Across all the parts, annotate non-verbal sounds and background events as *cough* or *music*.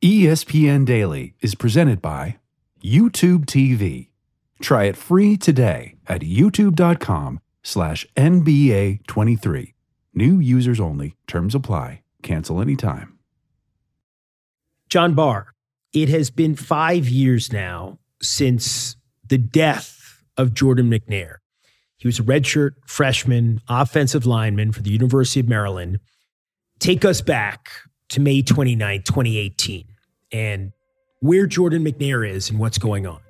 ESPN Daily is presented by YouTube TV. Try it free today at youtube.com slash NBA23. New users only. Terms apply. Cancel anytime. John Barr, it has been five years now since the death of Jordan McNair. He was a redshirt freshman offensive lineman for the University of Maryland. Take us back to May 29, 2018, and where Jordan McNair is and what's going on.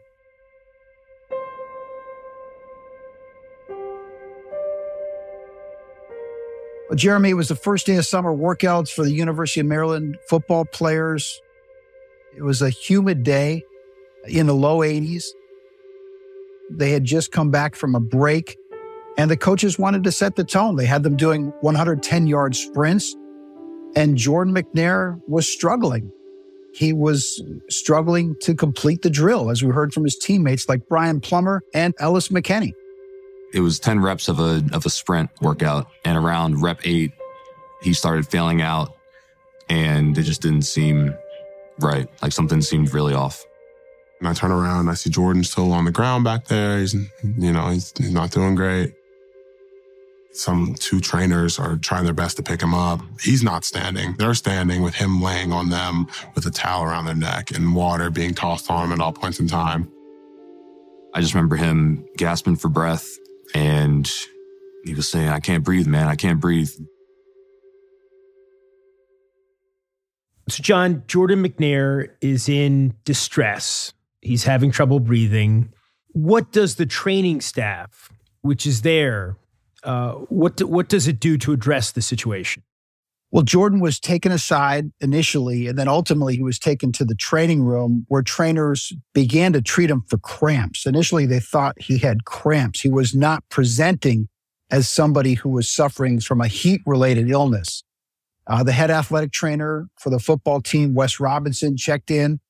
Well, Jeremy, it was the first day of summer workouts for the University of Maryland football players. It was a humid day in the low 80s. They had just come back from a break, and the coaches wanted to set the tone. They had them doing 110 yard sprints, and Jordan McNair was struggling. He was struggling to complete the drill, as we heard from his teammates like Brian Plummer and Ellis McKinney. It was 10 reps of a, of a sprint workout. And around rep eight, he started failing out and it just didn't seem right. Like something seemed really off. And I turn around and I see Jordan still on the ground back there. He's, you know, he's, he's not doing great. Some two trainers are trying their best to pick him up. He's not standing. They're standing with him laying on them with a towel around their neck and water being tossed on him at all points in time. I just remember him gasping for breath and he was saying, I can't breathe, man. I can't breathe. So, John, Jordan McNair is in distress. He's having trouble breathing. What does the training staff, which is there, uh, what, do, what does it do to address the situation? Well, Jordan was taken aside initially, and then ultimately he was taken to the training room where trainers began to treat him for cramps. Initially, they thought he had cramps. He was not presenting as somebody who was suffering from a heat related illness. Uh, the head athletic trainer for the football team, Wes Robinson, checked in,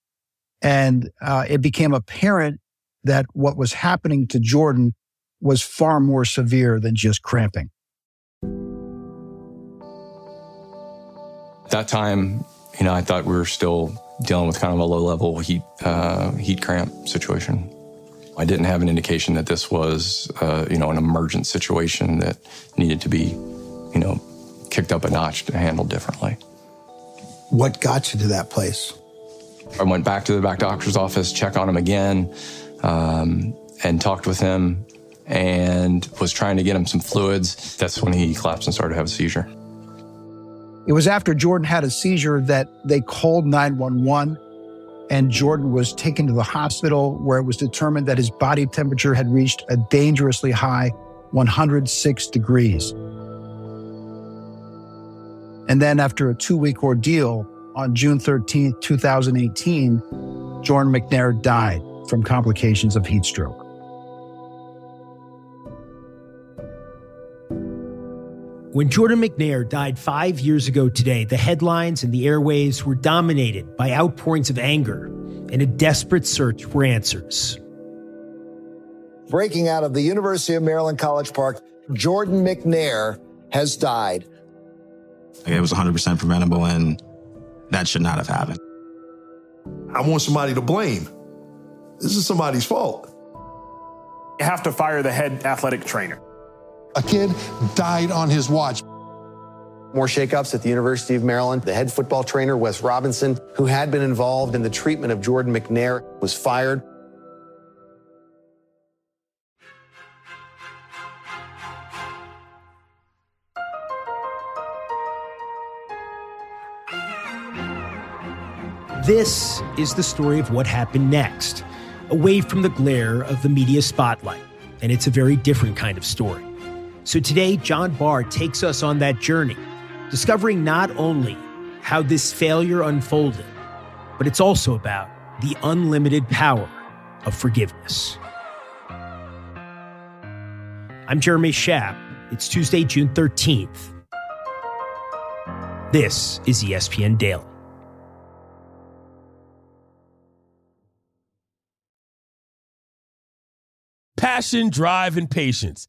and uh, it became apparent that what was happening to Jordan was far more severe than just cramping. that time, you know, I thought we were still dealing with kind of a low level heat uh, heat cramp situation. I didn't have an indication that this was, uh, you know, an emergent situation that needed to be, you know, kicked up a notch to handle differently. What got you to that place? I went back to the back doctor's office, check on him again, um, and talked with him, and was trying to get him some fluids. That's when he collapsed and started to have a seizure. It was after Jordan had a seizure that they called 911 and Jordan was taken to the hospital where it was determined that his body temperature had reached a dangerously high 106 degrees. And then after a two week ordeal on June 13, 2018, Jordan McNair died from complications of heat stroke. When Jordan McNair died five years ago today, the headlines and the airwaves were dominated by outpourings of anger and a desperate search for answers. Breaking out of the University of Maryland College Park, Jordan McNair has died. It was 100% preventable, and that should not have happened. I want somebody to blame. This is somebody's fault. You have to fire the head athletic trainer. A kid died on his watch. More shakeups at the University of Maryland. The head football trainer, Wes Robinson, who had been involved in the treatment of Jordan McNair, was fired. This is the story of what happened next, away from the glare of the media spotlight. And it's a very different kind of story. So today, John Barr takes us on that journey, discovering not only how this failure unfolded, but it's also about the unlimited power of forgiveness. I'm Jeremy Schaap. It's Tuesday, June 13th. This is ESPN Daily. Passion, drive, and patience.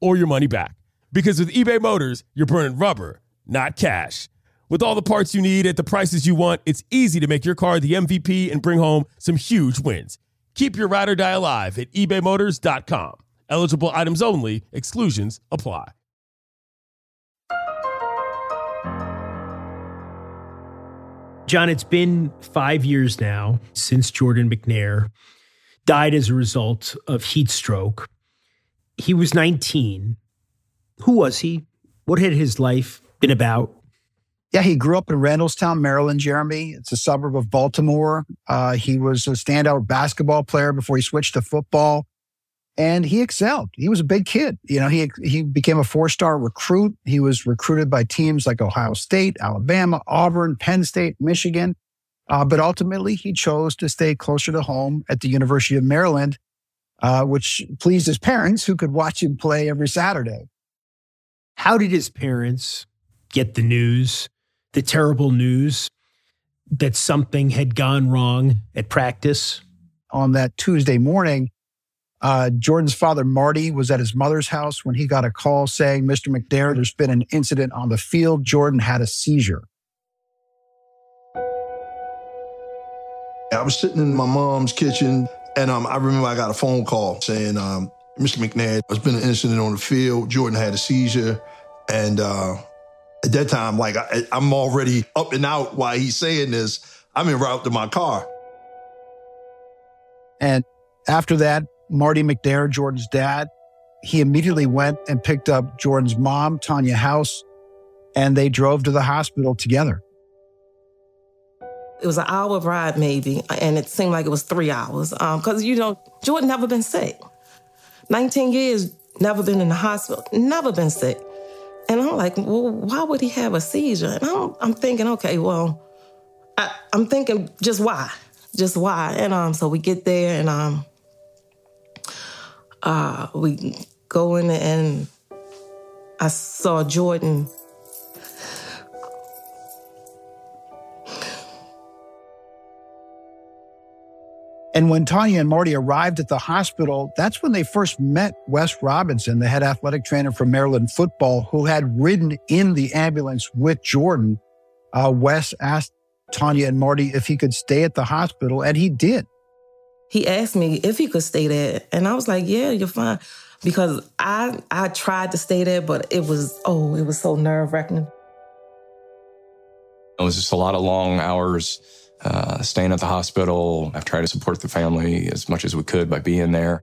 or your money back. Because with eBay Motors, you're burning rubber, not cash. With all the parts you need at the prices you want, it's easy to make your car the MVP and bring home some huge wins. Keep your ride or die alive at ebaymotors.com. Eligible items only, exclusions apply. John, it's been five years now since Jordan McNair died as a result of heat stroke. He was 19. Who was he? What had his life been about? Yeah, he grew up in Randallstown, Maryland, Jeremy. It's a suburb of Baltimore. Uh, he was a standout basketball player before he switched to football. And he excelled. He was a big kid. You know, he he became a four-star recruit. He was recruited by teams like Ohio State, Alabama, Auburn, Penn State, Michigan. Uh, but ultimately, he chose to stay closer to home at the University of Maryland, uh, which pleased his parents, who could watch him play every Saturday. How did his parents get the news? the terrible news that something had gone wrong at practice? On that Tuesday morning, uh, Jordan's father, Marty, was at his mother's house when he got a call saying, Mr. McNair, there's been an incident on the field. Jordan had a seizure. I was sitting in my mom's kitchen, and um, I remember I got a phone call saying, um, Mr. McNair, there's been an incident on the field. Jordan had a seizure, and uh, at that time, like I, am already up and out while he's saying this. I'm en route to my car. And after that, Marty McNair, Jordan's dad, he immediately went and picked up Jordan's mom, Tanya House, and they drove to the hospital together. It was an hour ride, maybe, and it seemed like it was three hours. Because, um, you know, Jordan never been sick. 19 years, never been in the hospital, never been sick. And I'm like, well, why would he have a seizure? And I'm, I'm thinking, okay, well, I, am thinking, just why? Just why? And um, so we get there and um, uh, we go in and I saw Jordan And when Tanya and Marty arrived at the hospital, that's when they first met Wes Robinson, the head athletic trainer for Maryland football, who had ridden in the ambulance with Jordan. Uh, Wes asked Tanya and Marty if he could stay at the hospital, and he did. He asked me if he could stay there, and I was like, "Yeah, you're fine," because I I tried to stay there, but it was oh, it was so nerve wracking. It was just a lot of long hours uh, staying at the hospital. I've tried to support the family as much as we could by being there.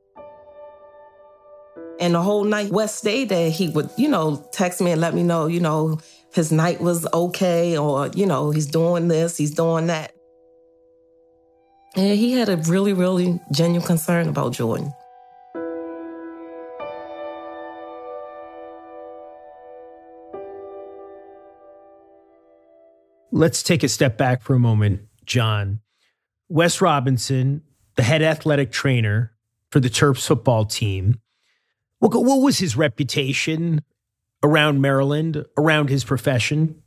And the whole night Wes stayed there, he would, you know, text me and let me know, you know, his night was okay or, you know, he's doing this, he's doing that. And he had a really, really genuine concern about Jordan. Let's take a step back for a moment John. Wes Robinson, the head athletic trainer for the Terps football team. What, what was his reputation around Maryland, around his profession?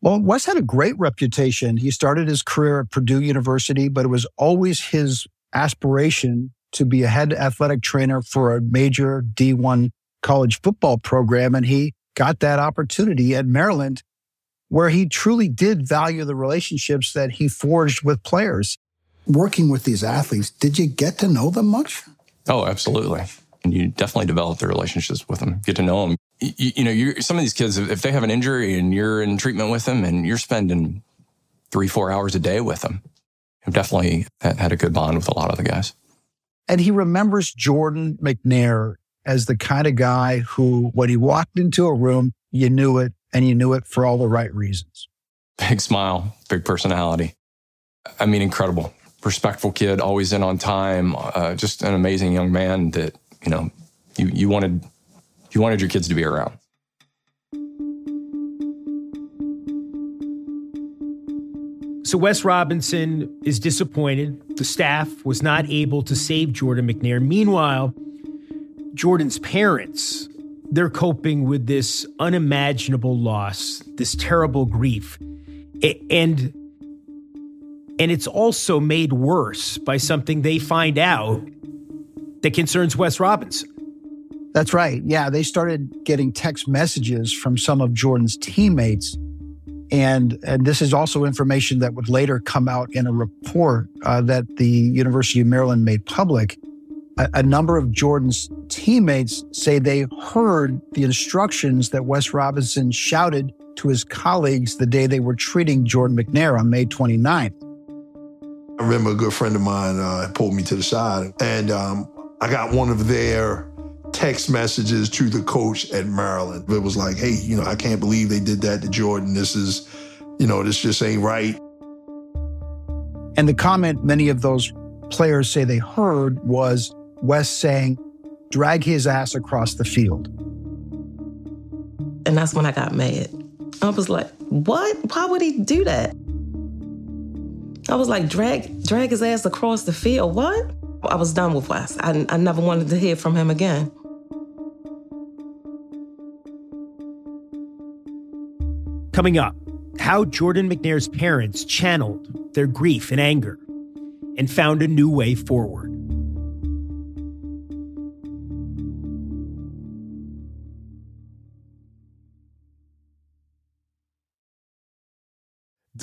Well, Wes had a great reputation. He started his career at Purdue University, but it was always his aspiration to be a head athletic trainer for a major D1 college football program. And he got that opportunity at Maryland where he truly did value the relationships that he forged with players. Working with these athletes, did you get to know them much? Oh, absolutely. And you definitely develop the relationships with them, get to know them. You, you know, some of these kids, if they have an injury and you're in treatment with them and you're spending three, four hours a day with them, I've definitely had a good bond with a lot of the guys. And he remembers Jordan McNair as the kind of guy who, when he walked into a room, you knew it and you knew it for all the right reasons. Big smile, big personality. I mean, incredible. Respectful kid, always in on time. Uh, just an amazing young man that you know you you wanted you wanted your kids to be around. So Wes Robinson is disappointed. The staff was not able to save Jordan McNair. Meanwhile, Jordan's parents, they're coping with this unimaginable loss, this terrible grief. And and it's also made worse by something they find out that concerns Wes Robinson. That's right. Yeah, they started getting text messages from some of Jordan's teammates and, and this is also information that would later come out in a report uh, that the University of Maryland made public. A, a number of Jordan's teammates say they heard the instructions that Wes Robinson shouted to his colleagues the day they were treating Jordan McNair on May 29th. I remember a good friend of mine uh, pulled me to the side, and um, I got one of their text messages to the coach at Maryland. It was like, hey, you know, I can't believe they did that to Jordan. This is, you know, this just ain't right. And the comment many of those players say they heard was Wes saying, drag his ass across the field. And that's when I got mad. I was like, what? Why would he do that? I was like, drag, drag his ass across the field. What? I was done with Wes. I, I never wanted to hear from him again. Coming up, how Jordan McNair's parents channeled their grief and anger and found a new way forward.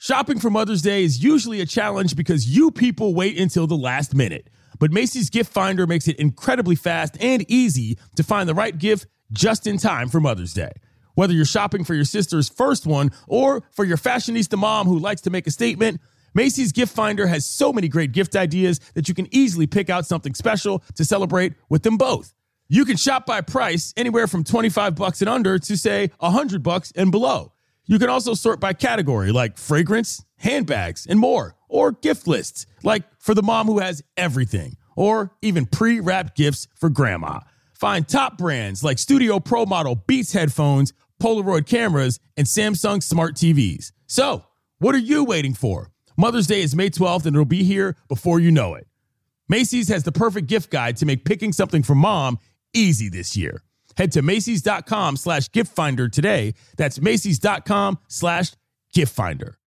Shopping for Mother's Day is usually a challenge because you people wait until the last minute. But Macy's Gift Finder makes it incredibly fast and easy to find the right gift just in time for Mother's Day. Whether you're shopping for your sister's first one or for your fashionista mom who likes to make a statement, Macy's Gift Finder has so many great gift ideas that you can easily pick out something special to celebrate with them both. You can shop by price anywhere from 25 bucks and under to say 100 bucks and below. You can also sort by category like fragrance, handbags, and more, or gift lists like for the mom who has everything, or even pre-wrapped gifts for grandma. Find top brands like Studio Pro Model Beats headphones, Polaroid cameras, and Samsung smart TVs. So, what are you waiting for? Mother's Day is May 12th and it'll be here before you know it. Macy's has the perfect gift guide to make picking something for mom easy this year. Head to Macy's.com slash gift finder today. That's Macy's.com slash gift finder.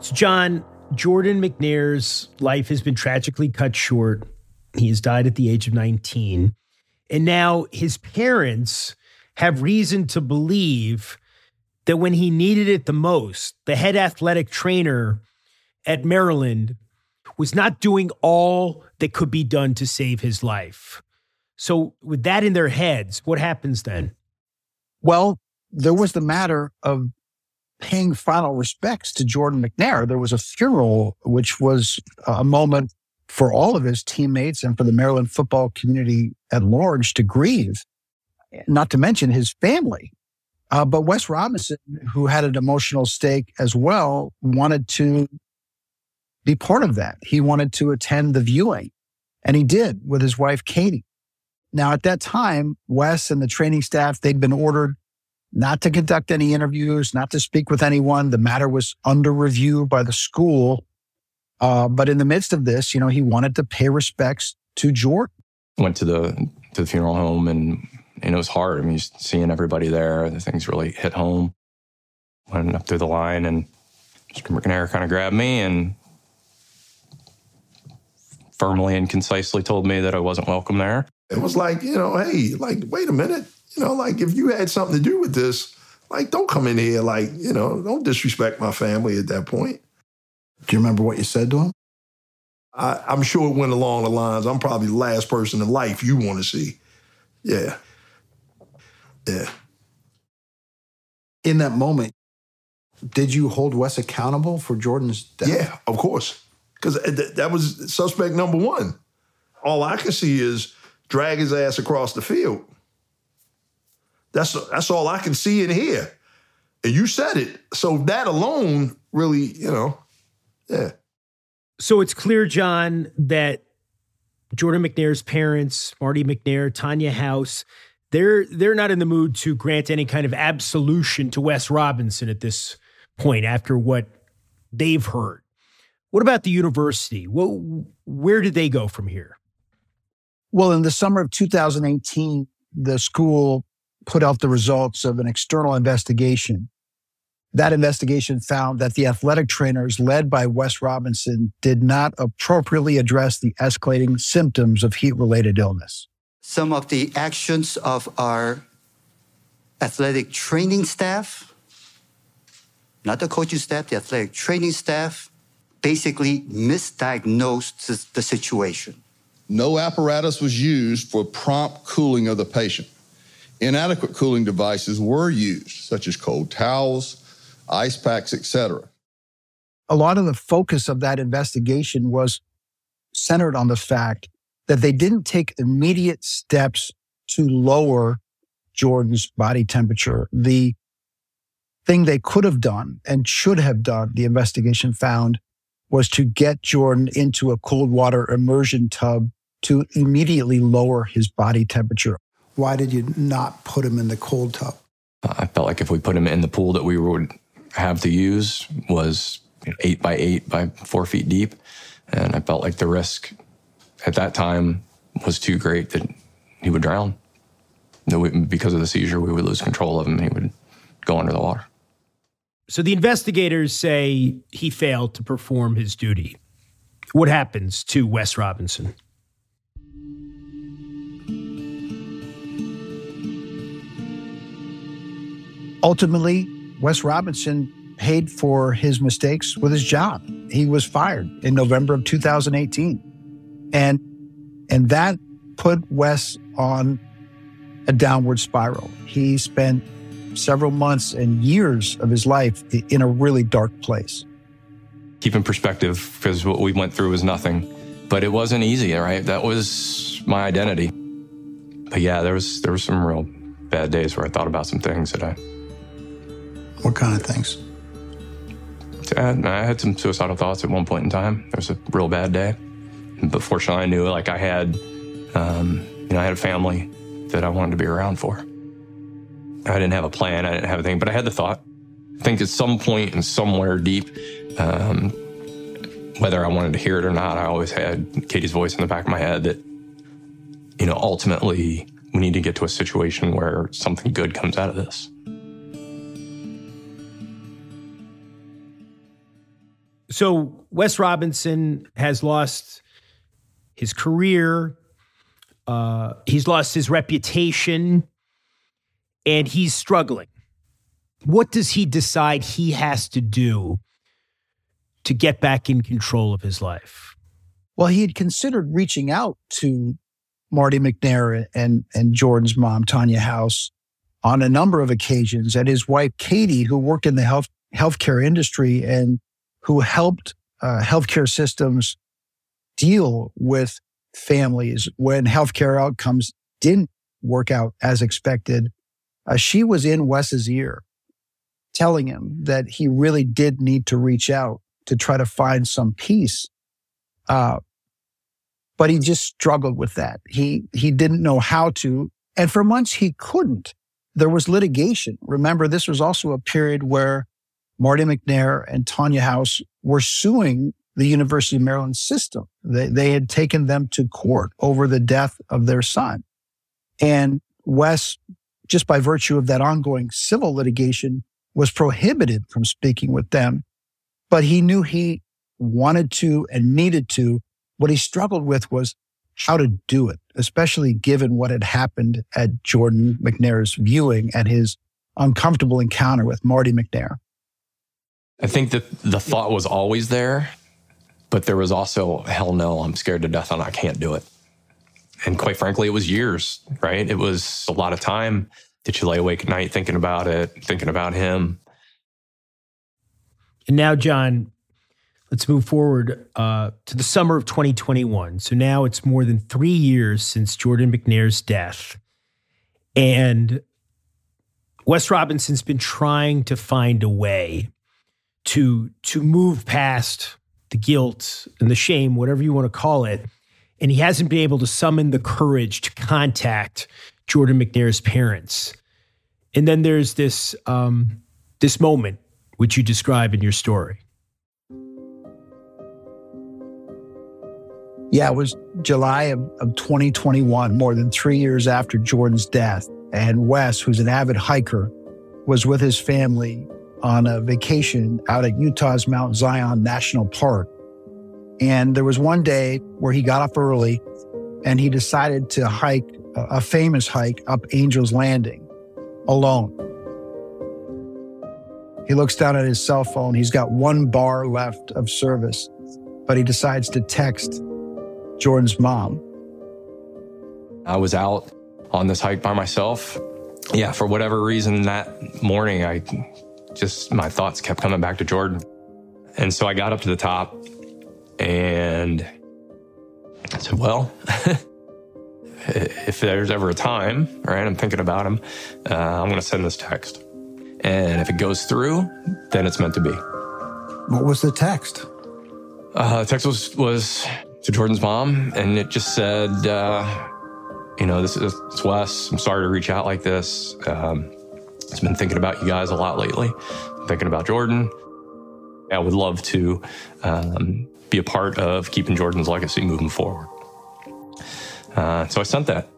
So, John, Jordan McNair's life has been tragically cut short. He has died at the age of 19. And now his parents have reason to believe that when he needed it the most, the head athletic trainer at Maryland was not doing all that could be done to save his life. So, with that in their heads, what happens then? Well, there was the matter of paying final respects to Jordan McNair. There was a funeral, which was a moment for all of his teammates and for the Maryland football community at large to grieve, not to mention his family. Uh, but Wes Robinson, who had an emotional stake as well, wanted to be part of that. He wanted to attend the viewing, and he did with his wife, Katie. Now, at that time, Wes and the training staff, they'd been ordered not to conduct any interviews, not to speak with anyone. The matter was under review by the school. Uh, but in the midst of this, you know, he wanted to pay respects to Jordan. Went to the to the funeral home and and it was hard. I mean, seeing everybody there, the things really hit home. Went up through the line, and Mr. McNair kind of grabbed me and firmly and concisely told me that I wasn't welcome there. It was like, you know, hey, like, wait a minute. You know, like if you had something to do with this, like, don't come in here, like, you know, don't disrespect my family at that point. Do you remember what you said to him? I, I'm sure it went along the lines, I'm probably the last person in life you want to see. Yeah. Yeah. In that moment, did you hold Wes accountable for Jordan's death? Yeah, of course. Because uh, th- that was suspect number one. All I can see is drag his ass across the field. That's that's all I can see and hear. And you said it. So that alone really, you know, yeah. So it's clear, John, that Jordan McNair's parents, Marty McNair, Tanya House, they're they're not in the mood to grant any kind of absolution to Wes Robinson at this point after what they've heard. What about the university? Well, where did they go from here? Well, in the summer of 2018, the school put out the results of an external investigation. That investigation found that the athletic trainers led by Wes Robinson did not appropriately address the escalating symptoms of heat related illness. Some of the actions of our athletic training staff, not the coaching staff, the athletic training staff, basically misdiagnosed the situation. No apparatus was used for prompt cooling of the patient. Inadequate cooling devices were used, such as cold towels, ice packs, etc. A lot of the focus of that investigation was centered on the fact that they didn't take immediate steps to lower Jordan's body temperature. The thing they could have done and should have done, the investigation found, was to get Jordan into a cold water immersion tub to immediately lower his body temperature. Why did you not put him in the cold tub? Uh, I felt like if we put him in the pool that we would have to use was eight by eight by four feet deep. And I felt like the risk at that time was too great that he would drown. That we, because of the seizure, we would lose control of him and he would go under the water. So the investigators say he failed to perform his duty. What happens to Wes Robinson? Ultimately, Wes Robinson paid for his mistakes with his job. He was fired in November of 2018. And and that put Wes on a downward spiral. He spent several months and years of his life in a really dark place. Keep in perspective, because what we went through was nothing, but it wasn't easy, right? That was my identity. But yeah, there was there were some real bad days where I thought about some things that I. What kind of things? I had some suicidal thoughts at one point in time. It was a real bad day, but fortunately, I knew like I had, um, you know, I had a family that I wanted to be around for. I didn't have a plan. I didn't have a thing, but I had the thought. I think at some point and somewhere deep, um, whether I wanted to hear it or not, I always had Katie's voice in the back of my head that, you know, ultimately we need to get to a situation where something good comes out of this. So Wes Robinson has lost his career. Uh, he's lost his reputation and he's struggling. What does he decide he has to do to get back in control of his life? Well, he had considered reaching out to Marty McNair and, and Jordan's mom, Tanya House, on a number of occasions, and his wife, Katie, who worked in the health healthcare industry and who helped uh, healthcare systems deal with families when healthcare outcomes didn't work out as expected. Uh, she was in Wes's ear, telling him that he really did need to reach out to try to find some peace. Uh, but he just struggled with that. He he didn't know how to, and for months he couldn't. There was litigation. Remember, this was also a period where Marty McNair and Tanya House were suing the University of Maryland system. They, they had taken them to court over the death of their son. And Wes, just by virtue of that ongoing civil litigation, was prohibited from speaking with them, but he knew he wanted to and needed to. What he struggled with was how to do it, especially given what had happened at Jordan McNair's viewing and his uncomfortable encounter with Marty McNair. I think that the thought was always there, but there was also, hell no, I'm scared to death and I can't do it. And quite frankly, it was years, right? It was a lot of time that you lay awake at night thinking about it, thinking about him. And now, John, let's move forward uh, to the summer of 2021. So now it's more than three years since Jordan McNair's death. And Wes Robinson's been trying to find a way to, to move past the guilt and the shame, whatever you want to call it. And he hasn't been able to summon the courage to contact Jordan McNair's parents. And then there's this um, this moment which you describe in your story. Yeah, it was July of, of 2021, more than three years after Jordan's death. And Wes, who's an avid hiker, was with his family on a vacation out at Utah's Mount Zion National Park. And there was one day where he got up early and he decided to hike a famous hike up Angel's Landing alone. He looks down at his cell phone. He's got one bar left of service, but he decides to text Jordan's mom. I was out on this hike by myself. Yeah, for whatever reason that morning, I just, my thoughts kept coming back to Jordan. And so I got up to the top and I said, well, *laughs* if there's ever a time, right, I'm thinking about him, uh, I'm going to send this text. And if it goes through, then it's meant to be. What was the text? Uh, the text was, was to Jordan's mom, and it just said, uh, you know, this is it's Wes. I'm sorry to reach out like this. Um, I've been thinking about you guys a lot lately, thinking about Jordan. I would love to um, be a part of keeping Jordan's legacy moving forward. Uh, so I sent that.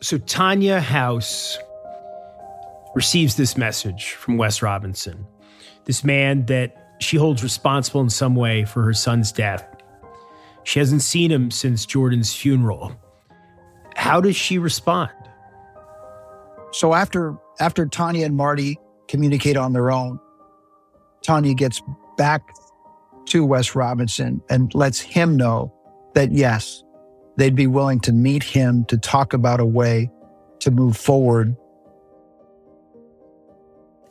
So Tanya House receives this message from Wes Robinson, this man that she holds responsible in some way for her son's death. She hasn't seen him since Jordan's funeral. How does she respond? So after after Tanya and Marty communicate on their own, Tanya gets back to Wes Robinson and lets him know that yes, they'd be willing to meet him to talk about a way to move forward.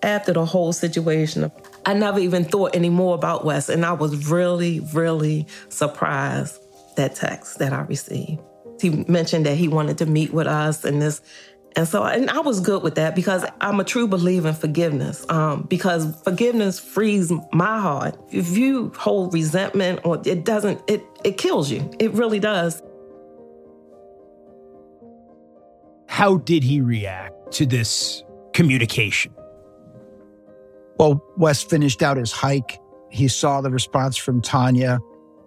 After the whole situation, I never even thought anymore about Wes, and I was really, really surprised that text that I received. He mentioned that he wanted to meet with us and this. And so, and I was good with that because I'm a true believer in forgiveness. Um, because forgiveness frees my heart. If you hold resentment, or it doesn't, it it kills you. It really does. How did he react to this communication? Well, Wes finished out his hike. He saw the response from Tanya,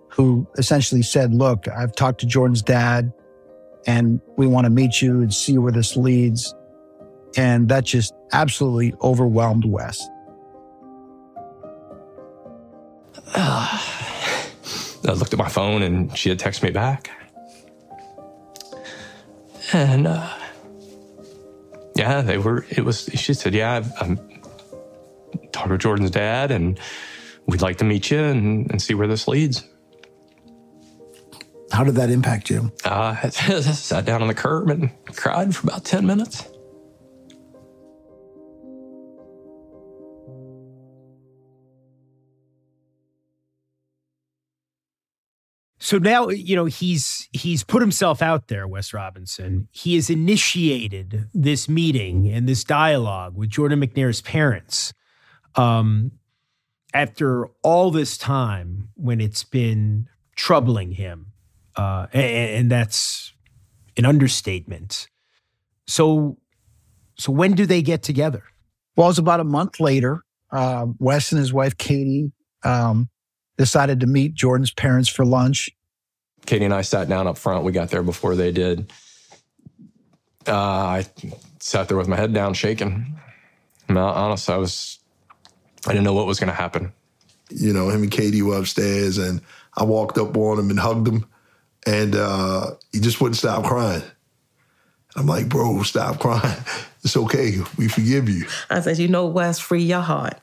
who essentially said, Look, I've talked to Jordan's dad, and we want to meet you and see where this leads. And that just absolutely overwhelmed Wes. *sighs* I looked at my phone and she had texted me back. And uh, yeah, they were, it was, she said, Yeah, I'm talking to Jordan's dad and we'd like to meet you and, and see where this leads. How did that impact you? Uh, *laughs* I sat down on the curb and cried for about 10 minutes. So now, you know, he's he's put himself out there, Wes Robinson. He has initiated this meeting and this dialogue with Jordan McNair's parents. Um, after all this time when it's been troubling him, uh, and, and that's an understatement. So, so when do they get together? Well, it was about a month later. Uh, Wes and his wife Katie um, decided to meet Jordan's parents for lunch. Katie and I sat down up front. We got there before they did. Uh, I sat there with my head down, shaking. No, honestly, I was, I didn't know what was going to happen. You know, him and Katie were upstairs, and I walked up on him and hugged him, and uh, he just wouldn't stop crying. I'm like, bro, stop crying. *laughs* It's okay. We forgive you. I said, you know, Wes, free your heart.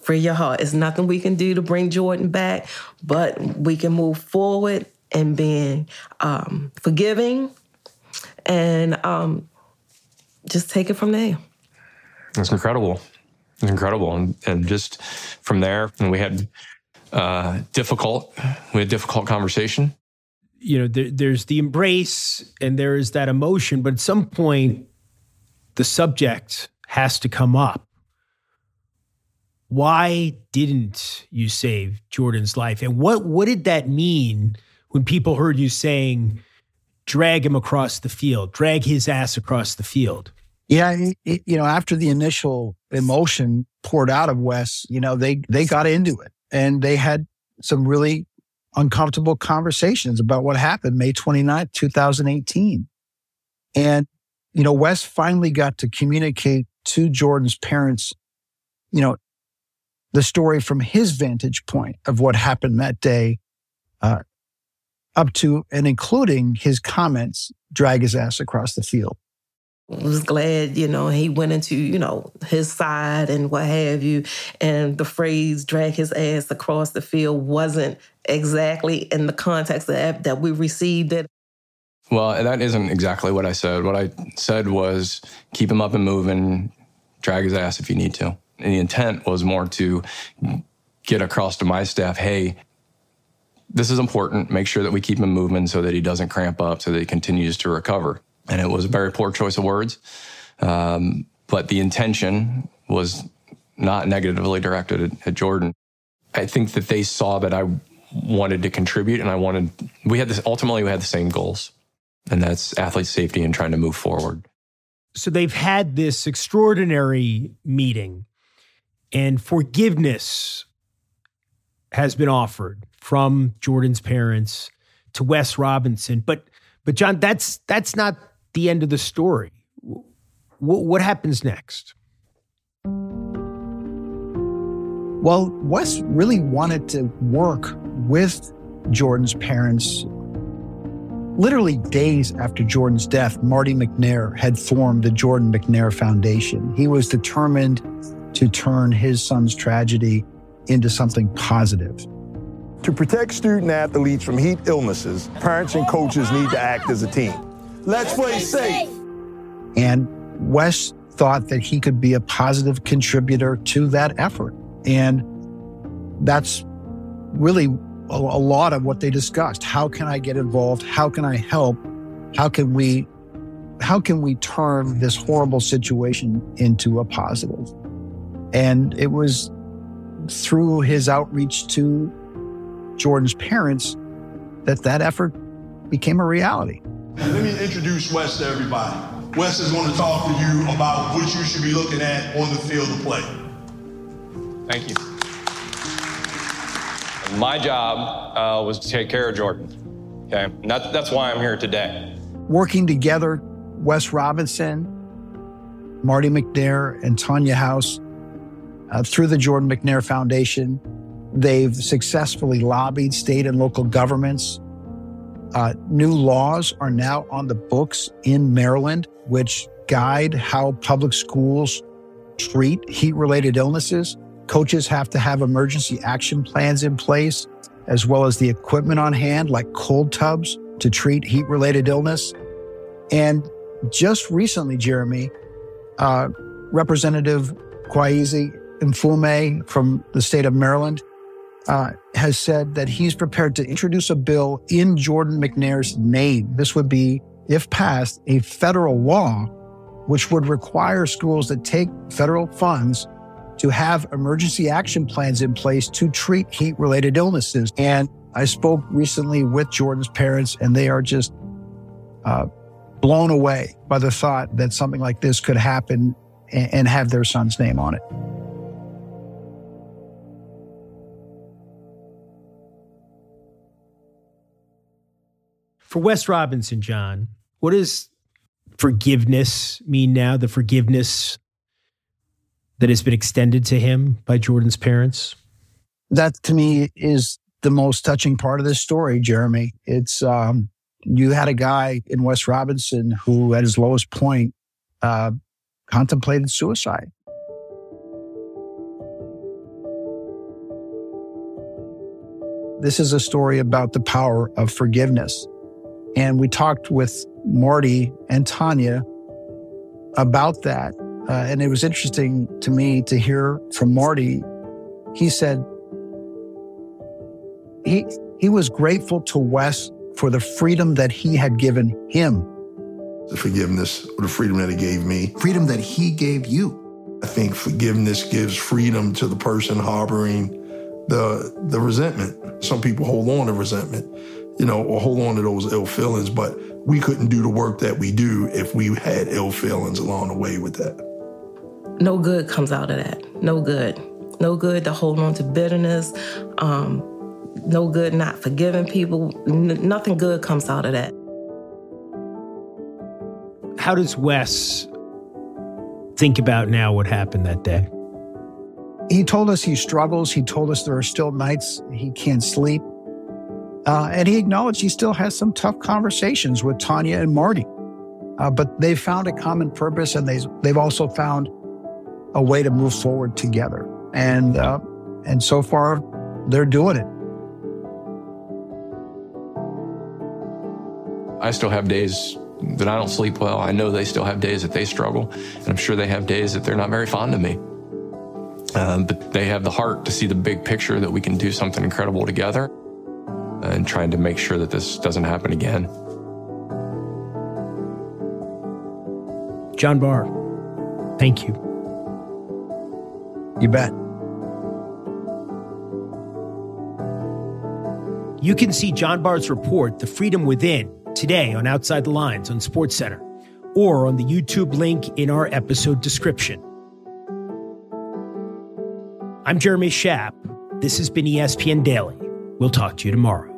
Free your heart. It's nothing we can do to bring Jordan back, but we can move forward and being um, forgiving and um, just take it from there. It's incredible. It's incredible. And, and just from there, and we had uh, difficult, we had difficult conversation. You know, there, there's the embrace and there is that emotion, but at some point, the subject has to come up. Why didn't you save Jordan's life? And what, what did that mean when people heard you saying, drag him across the field, drag his ass across the field? Yeah, it, you know, after the initial emotion poured out of Wes, you know, they they got into it and they had some really uncomfortable conversations about what happened May 29th, 2018. And you know, Wes finally got to communicate to Jordan's parents, you know, the story from his vantage point of what happened that day, uh, up to and including his comments, drag his ass across the field. Was glad, you know, he went into, you know, his side and what have you. And the phrase drag his ass across the field wasn't exactly in the context that, that we received it. Well, that isn't exactly what I said. What I said was keep him up and moving, drag his ass if you need to. And the intent was more to get across to my staff, hey, this is important. Make sure that we keep him moving so that he doesn't cramp up, so that he continues to recover and it was a very poor choice of words. Um, but the intention was not negatively directed at, at, Jordan. I think that they saw that I wanted to contribute, and I wanted. We had this. Ultimately, we had the same goals, and that's athlete safety and trying to move forward. So they've had this extraordinary meeting, and forgiveness has been offered from Jordan's parents to Wes Robinson. But but John, that's that's not the end of the story. W- what happens next? Well, Wes really wanted to work with Jordan's parents. Literally days after Jordan's death, Marty McNair had formed the Jordan McNair Foundation. He was determined to turn his son's tragedy into something positive. To protect student athletes from heat illnesses, parents and coaches need to act as a team. Let's play safe. And Wes thought that he could be a positive contributor to that effort. And that's really a, a, lot of what they discussed. How can I get involved? How can I help? How can we how can we turn this horrible situation into a positive? And it was through his outreach to Jordan's parents that that effort became a reality. Let me introduce Wes to everybody. Wes is going to talk to you about what you should be looking at on the field of play. Thank you. My job uh, was to take care of Jordan. Okay, and that, that's why I'm here today. Working together, Wes Robinson, Marty McNair, and Tanya House, uh, through the Jordan McNair Foundation, they've successfully lobbied state and local governments uh, new laws are now on the books in Maryland, which guide how public schools treat heat related illnesses. Coaches have to have emergency action plans in place, as well as the equipment on hand, like cold tubs to treat heat related illness. And just recently, Jeremy, uh, Representative Kweisi Mfume from the state of Maryland uh, has said that he's prepared to introduce a bill in Jordan McNair's name. This would be, if passed, a federal law which would require schools that take federal funds to have emergency action plans in place to treat heat related illnesses. And I spoke recently with Jordan's parents, and they are just uh, blown away by the thought that something like this could happen and, and have their son's name on it. For Wes Robinson, John, what does forgiveness mean now? The forgiveness that has been extended to him by Jordan's parents? That to me is the most touching part of this story, Jeremy. It's um, you had a guy in Wes Robinson who, at his lowest point, uh, contemplated suicide. This is a story about the power of forgiveness. And we talked with Marty and Tanya about that. Uh, and it was interesting to me to hear from Marty. He said he, he was grateful to Wes for the freedom that he had given him. The forgiveness, or the freedom that he gave me. Freedom that he gave you. I think forgiveness gives freedom to the person harboring the the resentment. Some people hold on to resentment, you know, or hold on to those ill feelings, but we couldn't do the work that we do if we had ill feelings along the way with that. No good comes out of that. No good. No good to hold on to bitterness. Um, no good not forgiving people. N- nothing good comes out of that. How does Wes think about now what happened that day? He told us he struggles. He told us there are still nights he can't sleep. Uh, and he acknowledged he still has some tough conversations with Tanya and Marty. Uh, but they've found a common purpose and they, they've also found a way to move forward together. And, uh, and so far, they're doing it. I still have days that I don't sleep well. I know they still have days that they struggle. And I'm sure they have days that they're not very fond of me. Um, but they have the heart to see the big picture that we can do something incredible together and trying to make sure that this doesn't happen again. John Barr, thank you. You bet. You can see John Barr's report, The Freedom Within, today on Outside the Lines on SportsCenter or on the YouTube link in our episode description. I'm Jeremy Schaap. This has been ESPN Daily. We'll talk to you tomorrow.